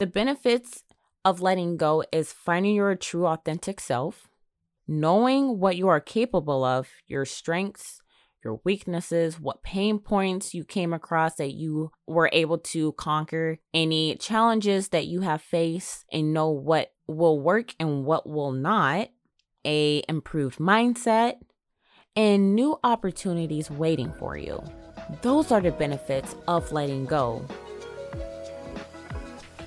The benefits of letting go is finding your true authentic self, knowing what you are capable of, your strengths, your weaknesses, what pain points you came across that you were able to conquer, any challenges that you have faced, and know what will work and what will not, a improved mindset, and new opportunities waiting for you. Those are the benefits of letting go.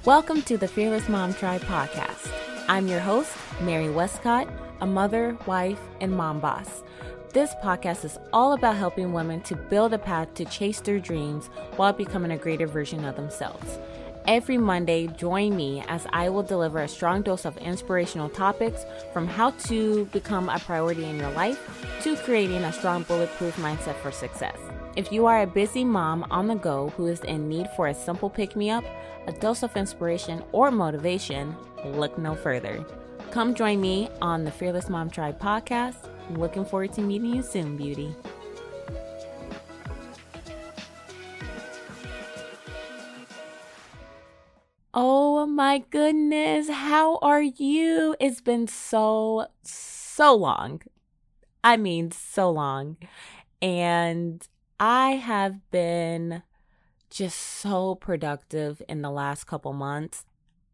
Welcome to the Fearless Mom Tribe podcast. I'm your host, Mary Westcott, a mother, wife, and mom boss. This podcast is all about helping women to build a path to chase their dreams while becoming a greater version of themselves. Every Monday, join me as I will deliver a strong dose of inspirational topics from how to become a priority in your life to creating a strong bulletproof mindset for success. If you are a busy mom on the go who is in need for a simple pick me up, a dose of inspiration, or motivation, look no further. Come join me on the Fearless Mom Tribe podcast. Looking forward to meeting you soon, beauty. Oh my goodness, how are you? It's been so, so long. I mean, so long. And I have been just so productive in the last couple months.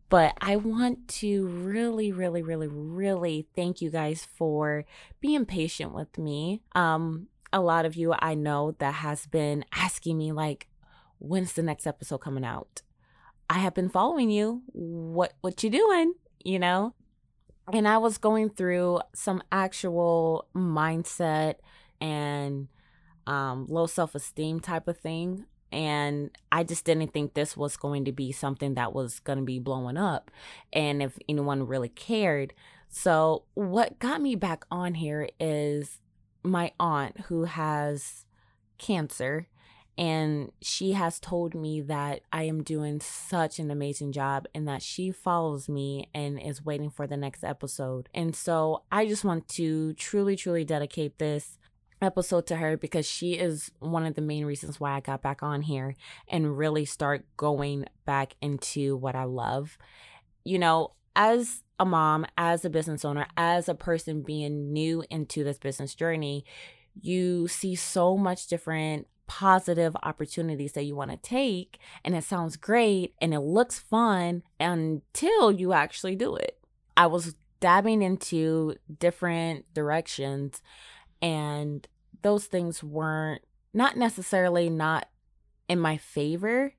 But I want to really, really, really, really thank you guys for being patient with me. Um, a lot of you I know that has been asking me like, when's the next episode coming out? I have been following you. What what you doing? You know? And I was going through some actual mindset and um, low self esteem type of thing and I just didn't think this was going to be something that was going to be blowing up and if anyone really cared. So, what got me back on here is my aunt who has cancer and she has told me that I am doing such an amazing job and that she follows me and is waiting for the next episode. And so I just want to truly, truly dedicate this episode to her because she is one of the main reasons why I got back on here and really start going back into what I love. You know, as a mom, as a business owner, as a person being new into this business journey, you see so much different positive opportunities that you want to take and it sounds great and it looks fun until you actually do it. I was dabbing into different directions and those things weren't not necessarily not in my favor,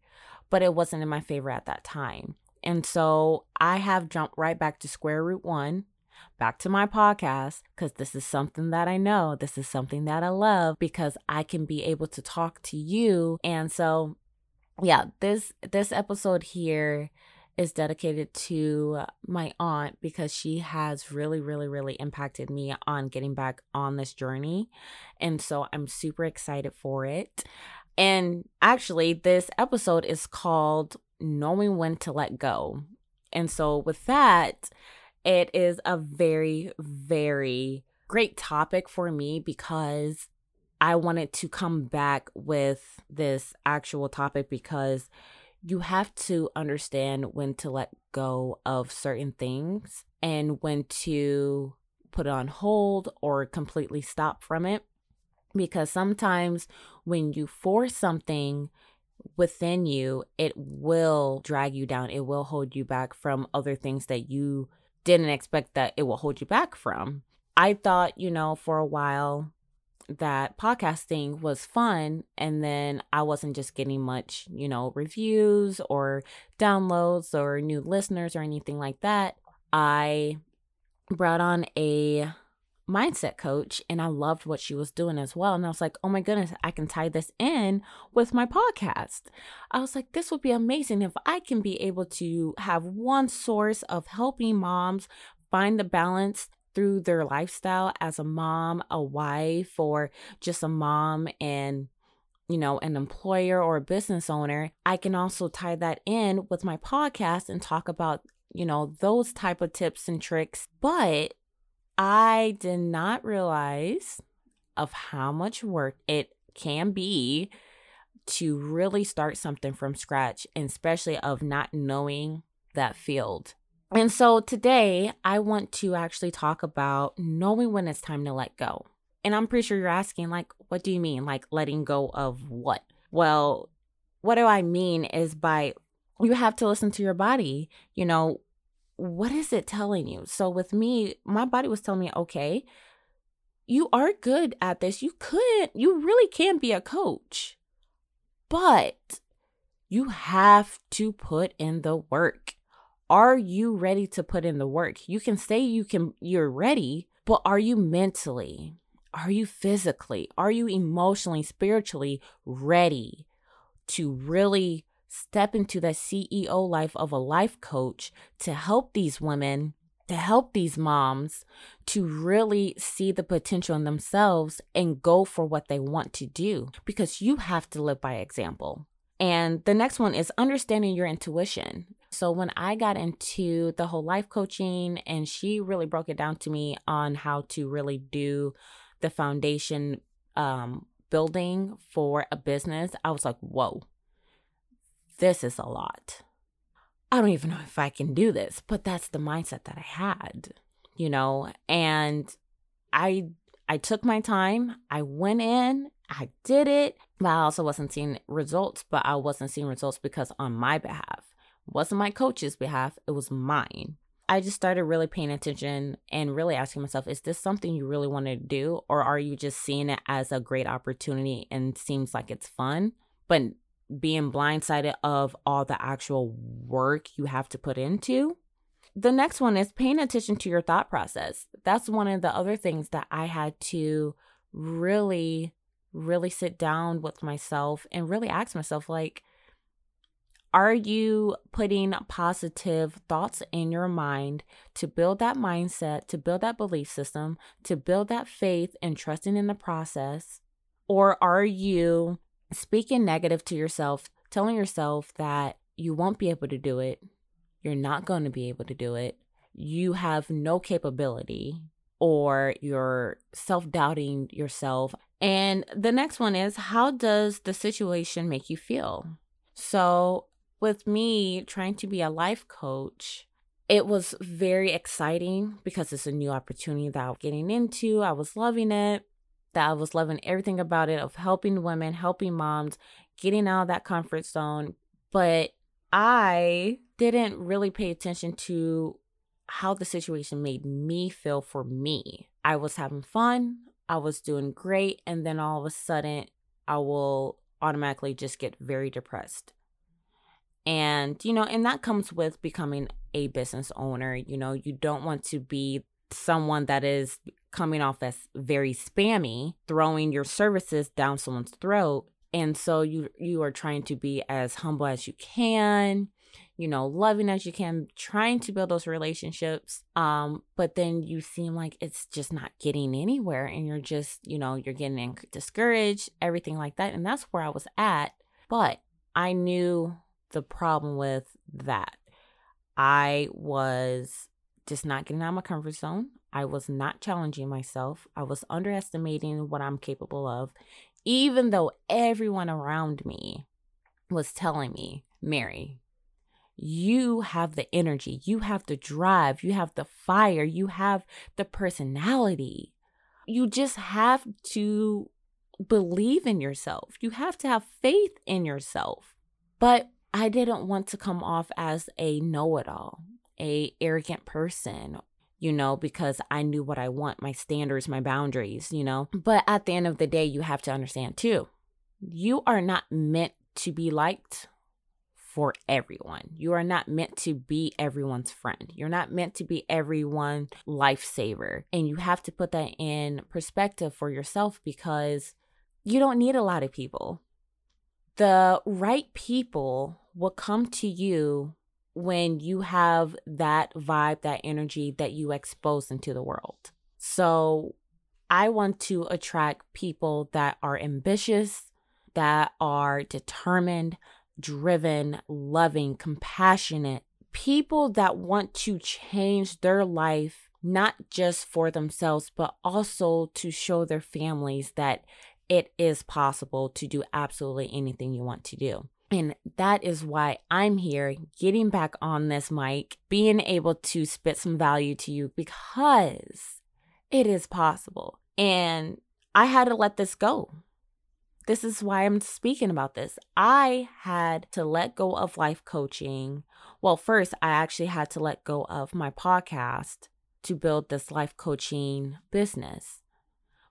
but it wasn't in my favor at that time. And so I have jumped right back to square root one, back to my podcast, because this is something that I know. This is something that I love because I can be able to talk to you. And so, yeah, this this episode here is dedicated to my aunt because she has really, really, really impacted me on getting back on this journey. And so I'm super excited for it. And actually, this episode is called Knowing When to Let Go. And so, with that, it is a very, very great topic for me because I wanted to come back with this actual topic because you have to understand when to let go of certain things and when to put on hold or completely stop from it. Because sometimes when you force something within you, it will drag you down. It will hold you back from other things that you didn't expect that it will hold you back from. I thought, you know, for a while that podcasting was fun and then I wasn't just getting much, you know, reviews or downloads or new listeners or anything like that, I brought on a mindset coach and I loved what she was doing as well. And I was like, oh my goodness, I can tie this in with my podcast. I was like, this would be amazing if I can be able to have one source of helping moms find the balance through their lifestyle as a mom, a wife, or just a mom and you know, an employer or a business owner, I can also tie that in with my podcast and talk about, you know, those type of tips and tricks. But I did not realize of how much work it can be to really start something from scratch, and especially of not knowing that field. And so today I want to actually talk about knowing when it's time to let go. And I'm pretty sure you're asking, like, what do you mean? Like, letting go of what? Well, what do I mean is by you have to listen to your body. You know, what is it telling you? So with me, my body was telling me, okay, you are good at this. You could, you really can be a coach, but you have to put in the work. Are you ready to put in the work? You can say you can, you're ready, but are you mentally? Are you physically? Are you emotionally, spiritually ready to really step into the CEO life of a life coach to help these women, to help these moms to really see the potential in themselves and go for what they want to do because you have to live by example. And the next one is understanding your intuition. So, when I got into the whole life coaching, and she really broke it down to me on how to really do the foundation um, building for a business, I was like, whoa, this is a lot. I don't even know if I can do this, but that's the mindset that I had, you know, and I I took my time. I went in, I did it, but I also wasn't seeing results, but I wasn't seeing results because on my behalf. It wasn't my coach's behalf, it was mine. I just started really paying attention and really asking myself, is this something you really want to do? Or are you just seeing it as a great opportunity and seems like it's fun, but being blindsided of all the actual work you have to put into? The next one is paying attention to your thought process. That's one of the other things that I had to really, really sit down with myself and really ask myself, like, are you putting positive thoughts in your mind to build that mindset, to build that belief system, to build that faith and trusting in the process? Or are you speaking negative to yourself, telling yourself that you won't be able to do it, you're not going to be able to do it, you have no capability, or you're self doubting yourself? And the next one is how does the situation make you feel? So, with me trying to be a life coach, it was very exciting because it's a new opportunity that I'm getting into. I was loving it. That I was loving everything about it of helping women, helping moms, getting out of that comfort zone. But I didn't really pay attention to how the situation made me feel for me. I was having fun, I was doing great, and then all of a sudden, I will automatically just get very depressed. And, you know, and that comes with becoming a business owner. You know, you don't want to be someone that is coming off as very spammy, throwing your services down someone's throat. And so you you are trying to be as humble as you can, you know, loving as you can, trying to build those relationships. Um, but then you seem like it's just not getting anywhere and you're just, you know, you're getting discouraged, everything like that. And that's where I was at. But I knew the problem with that. I was just not getting out of my comfort zone. I was not challenging myself. I was underestimating what I'm capable of, even though everyone around me was telling me, Mary, you have the energy, you have the drive, you have the fire, you have the personality. You just have to believe in yourself. You have to have faith in yourself. But I didn't want to come off as a know-it-all, a arrogant person, you know, because I knew what I want, my standards, my boundaries, you know. But at the end of the day, you have to understand too. You are not meant to be liked for everyone. You are not meant to be everyone's friend. You're not meant to be everyone lifesaver. And you have to put that in perspective for yourself because you don't need a lot of people. The right people will come to you when you have that vibe, that energy that you expose into the world. So I want to attract people that are ambitious, that are determined, driven, loving, compassionate, people that want to change their life, not just for themselves, but also to show their families that it is possible to do absolutely anything you want to do. And that is why I'm here, getting back on this mic, being able to spit some value to you because it is possible. And I had to let this go. This is why I'm speaking about this. I had to let go of life coaching. Well, first, I actually had to let go of my podcast to build this life coaching business.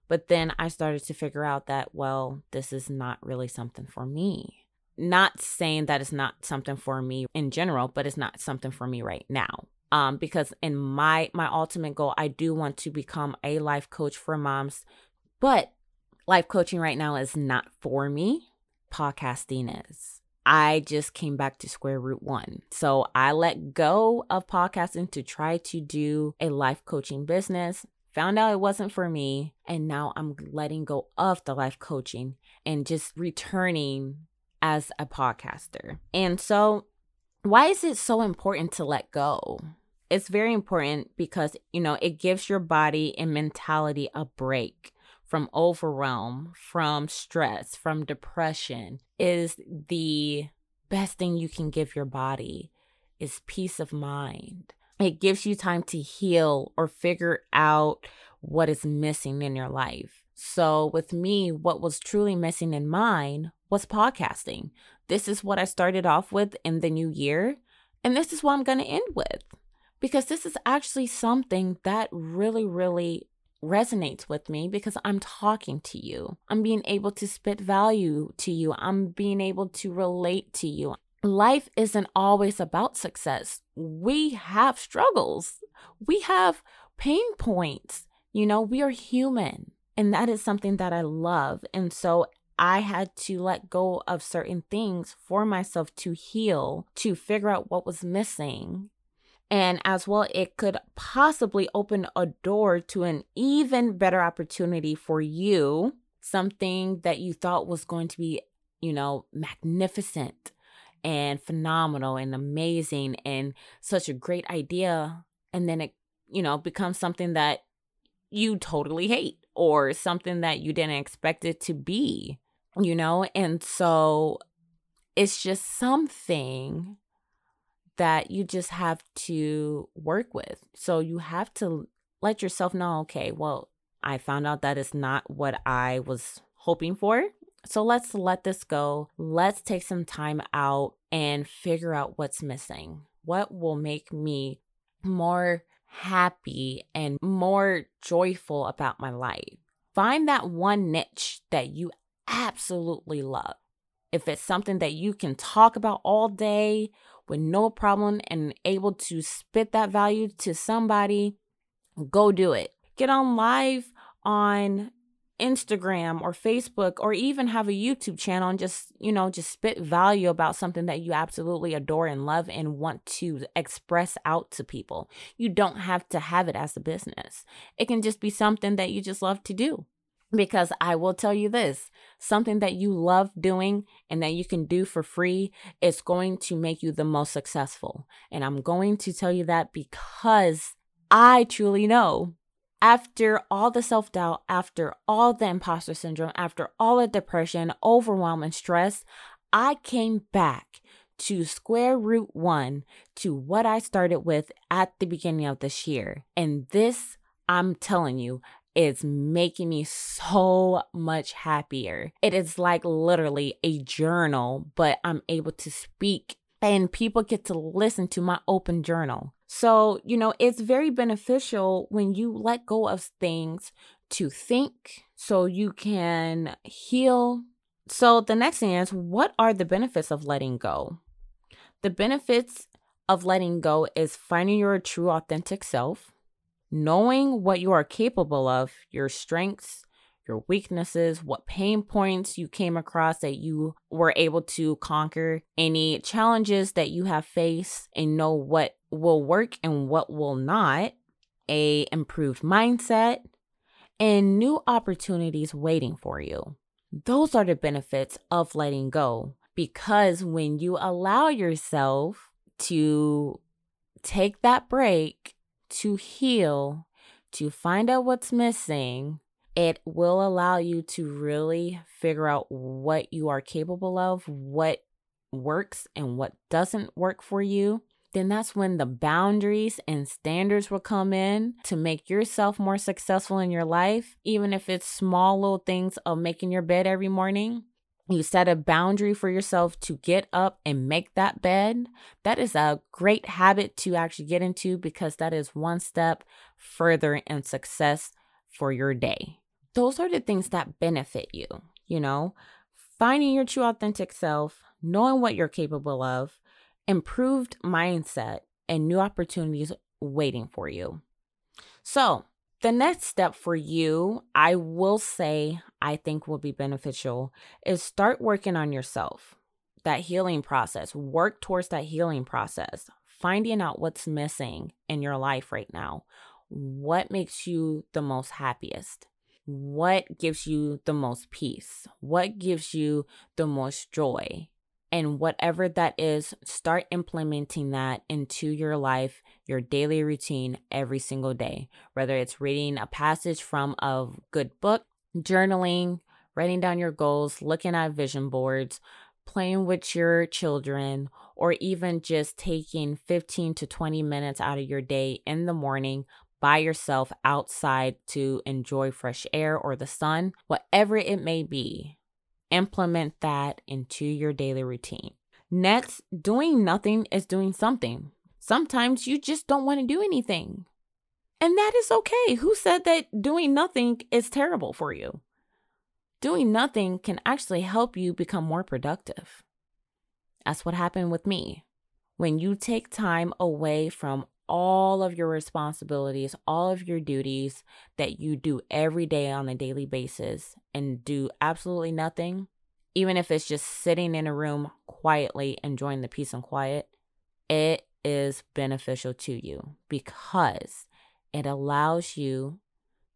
But then I started to figure out that, well, this is not really something for me. Not saying that it's not something for me in general, but it's not something for me right now. Um, because in my my ultimate goal, I do want to become a life coach for moms, but life coaching right now is not for me. Podcasting is. I just came back to square root one. So I let go of podcasting to try to do a life coaching business found out it wasn't for me and now i'm letting go of the life coaching and just returning as a podcaster and so why is it so important to let go it's very important because you know it gives your body and mentality a break from overwhelm from stress from depression is the best thing you can give your body is peace of mind it gives you time to heal or figure out what is missing in your life. So, with me, what was truly missing in mine was podcasting. This is what I started off with in the new year. And this is what I'm going to end with because this is actually something that really, really resonates with me because I'm talking to you. I'm being able to spit value to you. I'm being able to relate to you life isn't always about success. We have struggles, we have pain points. You know, we are human. And that is something that I love. And so I had to let go of certain things for myself to heal, to figure out what was missing. And as well, it could possibly open a door to an even better opportunity for you, something that you thought was going to be, you know, magnificent and phenomenal and amazing and such a great idea. And then it you know becomes something that you totally hate or something that you didn't expect it to be you know? And so it's just something that you just have to work with so you have to let yourself know okay well i found out that it's not what i was hoping for so let's let this go. Let's take some time out and figure out what's missing. What will make me more happy and more joyful about my life? Find that one niche that you absolutely love. If it's something that you can talk about all day with no problem and able to spit that value to somebody, go do it. Get on live on Instagram or Facebook or even have a YouTube channel and just, you know, just spit value about something that you absolutely adore and love and want to express out to people. You don't have to have it as a business. It can just be something that you just love to do. Because I will tell you this something that you love doing and that you can do for free is going to make you the most successful. And I'm going to tell you that because I truly know after all the self doubt, after all the imposter syndrome, after all the depression, overwhelm, and stress, I came back to square root one to what I started with at the beginning of this year. And this, I'm telling you, is making me so much happier. It is like literally a journal, but I'm able to speak and people get to listen to my open journal. So, you know, it's very beneficial when you let go of things to think so you can heal. So, the next thing is what are the benefits of letting go? The benefits of letting go is finding your true, authentic self, knowing what you are capable of, your strengths, your weaknesses, what pain points you came across that you were able to conquer, any challenges that you have faced, and know what will work and what will not, a improved mindset, and new opportunities waiting for you. Those are the benefits of letting go because when you allow yourself to take that break to heal, to find out what's missing, it will allow you to really figure out what you are capable of, what works and what doesn't work for you, then that's when the boundaries and standards will come in to make yourself more successful in your life. Even if it's small little things of making your bed every morning, you set a boundary for yourself to get up and make that bed. That is a great habit to actually get into because that is one step further in success for your day. Those are the things that benefit you, you know, finding your true authentic self, knowing what you're capable of, improved mindset, and new opportunities waiting for you. So, the next step for you, I will say, I think will be beneficial is start working on yourself. That healing process, work towards that healing process, finding out what's missing in your life right now. What makes you the most happiest? What gives you the most peace? What gives you the most joy? And whatever that is, start implementing that into your life, your daily routine every single day. Whether it's reading a passage from a good book, journaling, writing down your goals, looking at vision boards, playing with your children, or even just taking 15 to 20 minutes out of your day in the morning by yourself outside to enjoy fresh air or the sun, whatever it may be implement that into your daily routine. Next, doing nothing is doing something. Sometimes you just don't want to do anything. And that is okay. Who said that doing nothing is terrible for you? Doing nothing can actually help you become more productive. That's what happened with me. When you take time away from all of your responsibilities, all of your duties that you do every day on a daily basis and do absolutely nothing, even if it's just sitting in a room quietly enjoying the peace and quiet, it is beneficial to you because it allows you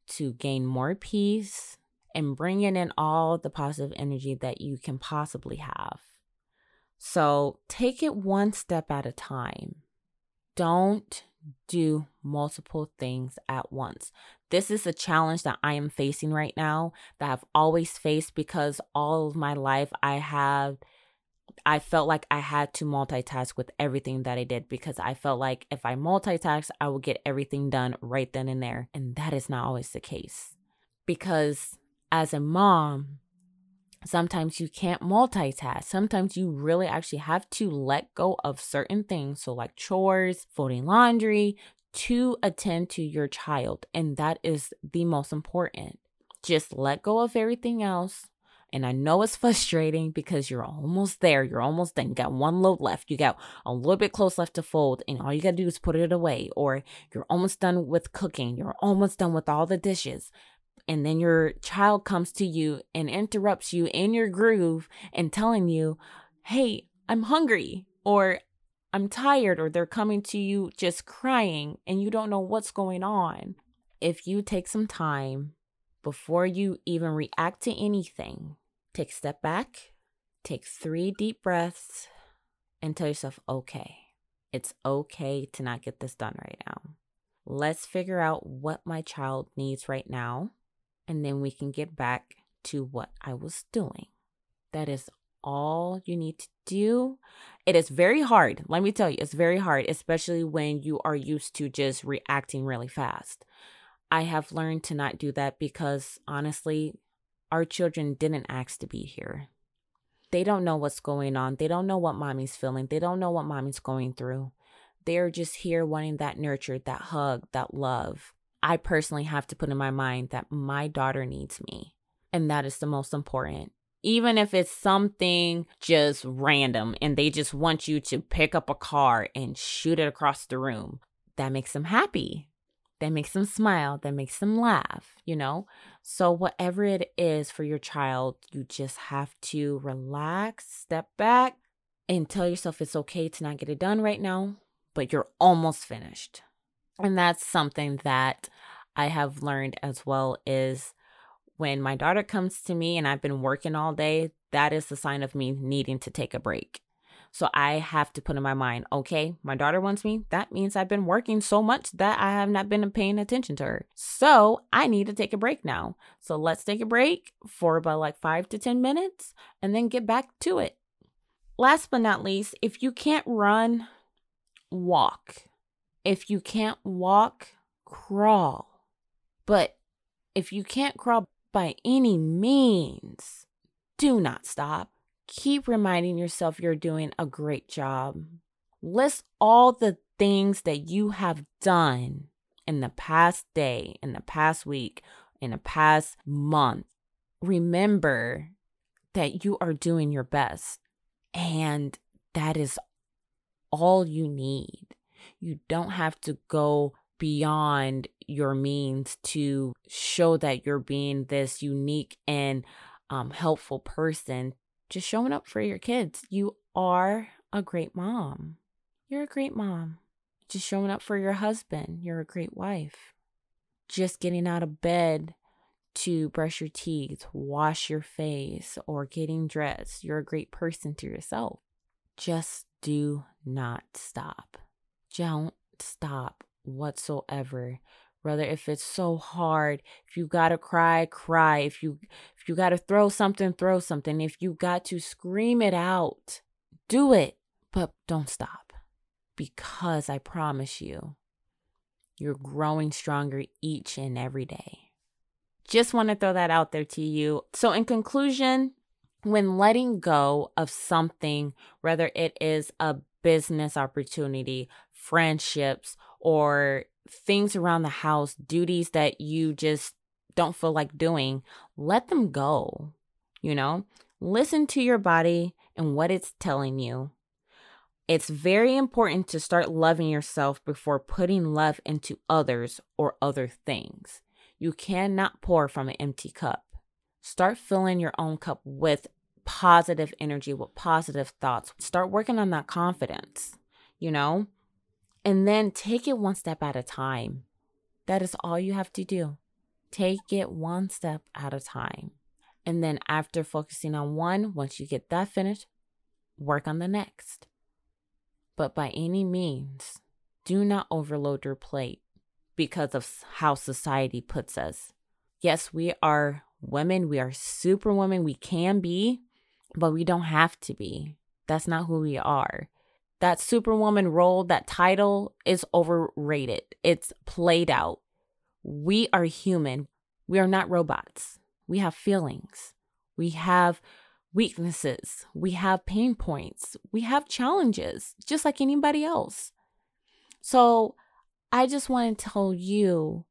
to gain more peace and bringing in all the positive energy that you can possibly have. So take it one step at a time. Don't do multiple things at once. This is a challenge that I am facing right now that I've always faced because all of my life I have I felt like I had to multitask with everything that I did because I felt like if I multitask, I would get everything done right then and there. And that is not always the case. Because as a mom, Sometimes you can't multitask. Sometimes you really actually have to let go of certain things. So, like chores, folding laundry, to attend to your child. And that is the most important. Just let go of everything else. And I know it's frustrating because you're almost there. You're almost done. You got one load left. You got a little bit clothes left to fold. And all you got to do is put it away. Or you're almost done with cooking. You're almost done with all the dishes and then your child comes to you and interrupts you in your groove and telling you, Hey, I'm hungry, or I'm tired, or they're coming to you just crying and you don't know what's going on. If you take some time before you even react to anything, take a step back, take three deep breaths, and tell yourself, okay, it's okay to not get this done right now. Let's figure out what my child needs right now and then we can get back to what I was doing. That is all you need to do. It is very hard. Let me tell you, it's very hard, especially when you are used to just reacting really fast. I have learned to not do that because honestly, our children didn't ask to be here. They don't know what's going on. They don't know what mommy's feeling. They don't know what mommy's going through. They're just here wanting that nurture, that hug, that love. I personally have to put in my mind that my daughter needs me. And that is the most important. Even if it's something just random and they just want you to pick up a car and shoot it across the room, that makes them happy. That makes them smile. That makes them laugh, you know? So, whatever it is for your child, you just have to relax, step back, and tell yourself it's okay to not get it done right now, but you're almost finished. And that's something that I have learned as well is when my daughter comes to me and I've been working all day, that is the sign of me needing to take a break. So I have to put in my mind, okay, my daughter wants me. That means I've been working so much that I have not been paying attention to her. So I need to take a break now. So let's take a break for about like five to 10 minutes and then get back to it. last but not least, if you can't run, walk. If you can't walk, crawl. But if you can't crawl by any means, do not stop. Keep reminding yourself you're doing a great job. List all the things that you have done in the past day, in the past week, in the past month. Remember that you are doing your best. And that is all you need. You don't have to go beyond your means to show that you're being this unique and um, helpful person. Just showing up for your kids. You are a great mom. You're a great mom. Just showing up for your husband. You're a great wife. Just getting out of bed to brush your teeth, wash your face, or getting dressed. You're a great person to yourself. Just do not stop. Don't stop whatsoever. brother if it's so hard, if you gotta cry, cry. If you if you gotta throw something, throw something. If you got to scream it out, do it. But don't stop. Because I promise you, you're growing stronger each and every day. Just want to throw that out there to you. So, in conclusion, when letting go of something, whether it is a business opportunity, friendships, or things around the house, duties that you just don't feel like doing, let them go. You know, listen to your body and what it's telling you. It's very important to start loving yourself before putting love into others or other things. You cannot pour from an empty cup. Start filling your own cup with positive energy, with positive thoughts. Start working on that confidence, you know? And then take it one step at a time. That is all you have to do. Take it one step at a time. And then after focusing on one, once you get that finished, work on the next. But by any means, do not overload your plate because of how society puts us. Yes, we are women, we are super women, we can be, but we don't have to be. That's not who we are. That superwoman role, that title is overrated. It's played out. We are human. We are not robots. We have feelings. We have weaknesses. We have pain points. We have challenges, just like anybody else. So I just want to tell you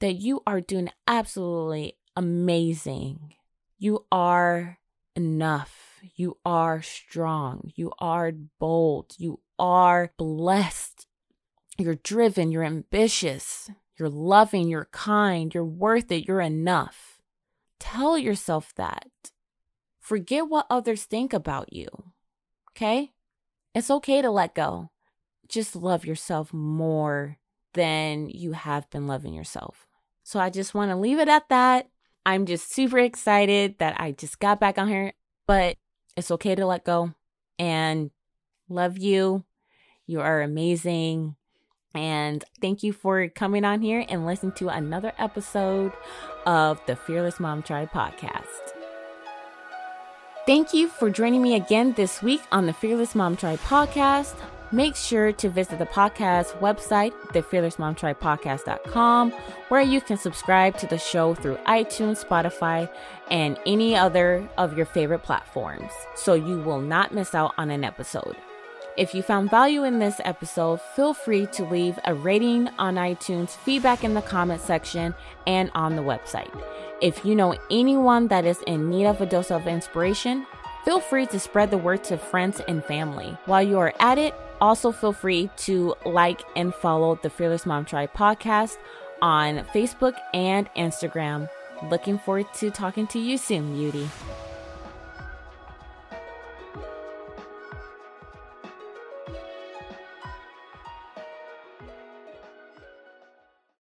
that you are doing absolutely amazing. You are enough. You are strong. You are bold. You are blessed. You're driven. You're ambitious. You're loving. You're kind. You're worth it. You're enough. Tell yourself that. Forget what others think about you. Okay? It's okay to let go. Just love yourself more than you have been loving yourself. So I just want to leave it at that. I'm just super excited that I just got back on here, but it's okay to let go and love you. You are amazing. And thank you for coming on here and listening to another episode of the Fearless Mom Tribe podcast. Thank you for joining me again this week on the Fearless Mom Tribe podcast. Make sure to visit the podcast website, the fearlessmomtribe where you can subscribe to the show through iTunes, Spotify, and any other of your favorite platforms so you will not miss out on an episode. If you found value in this episode, feel free to leave a rating on iTunes, feedback in the comment section, and on the website. If you know anyone that is in need of a dose of inspiration, feel free to spread the word to friends and family. While you are at it, also, feel free to like and follow the Fearless Mom Tribe podcast on Facebook and Instagram. Looking forward to talking to you soon, beauty.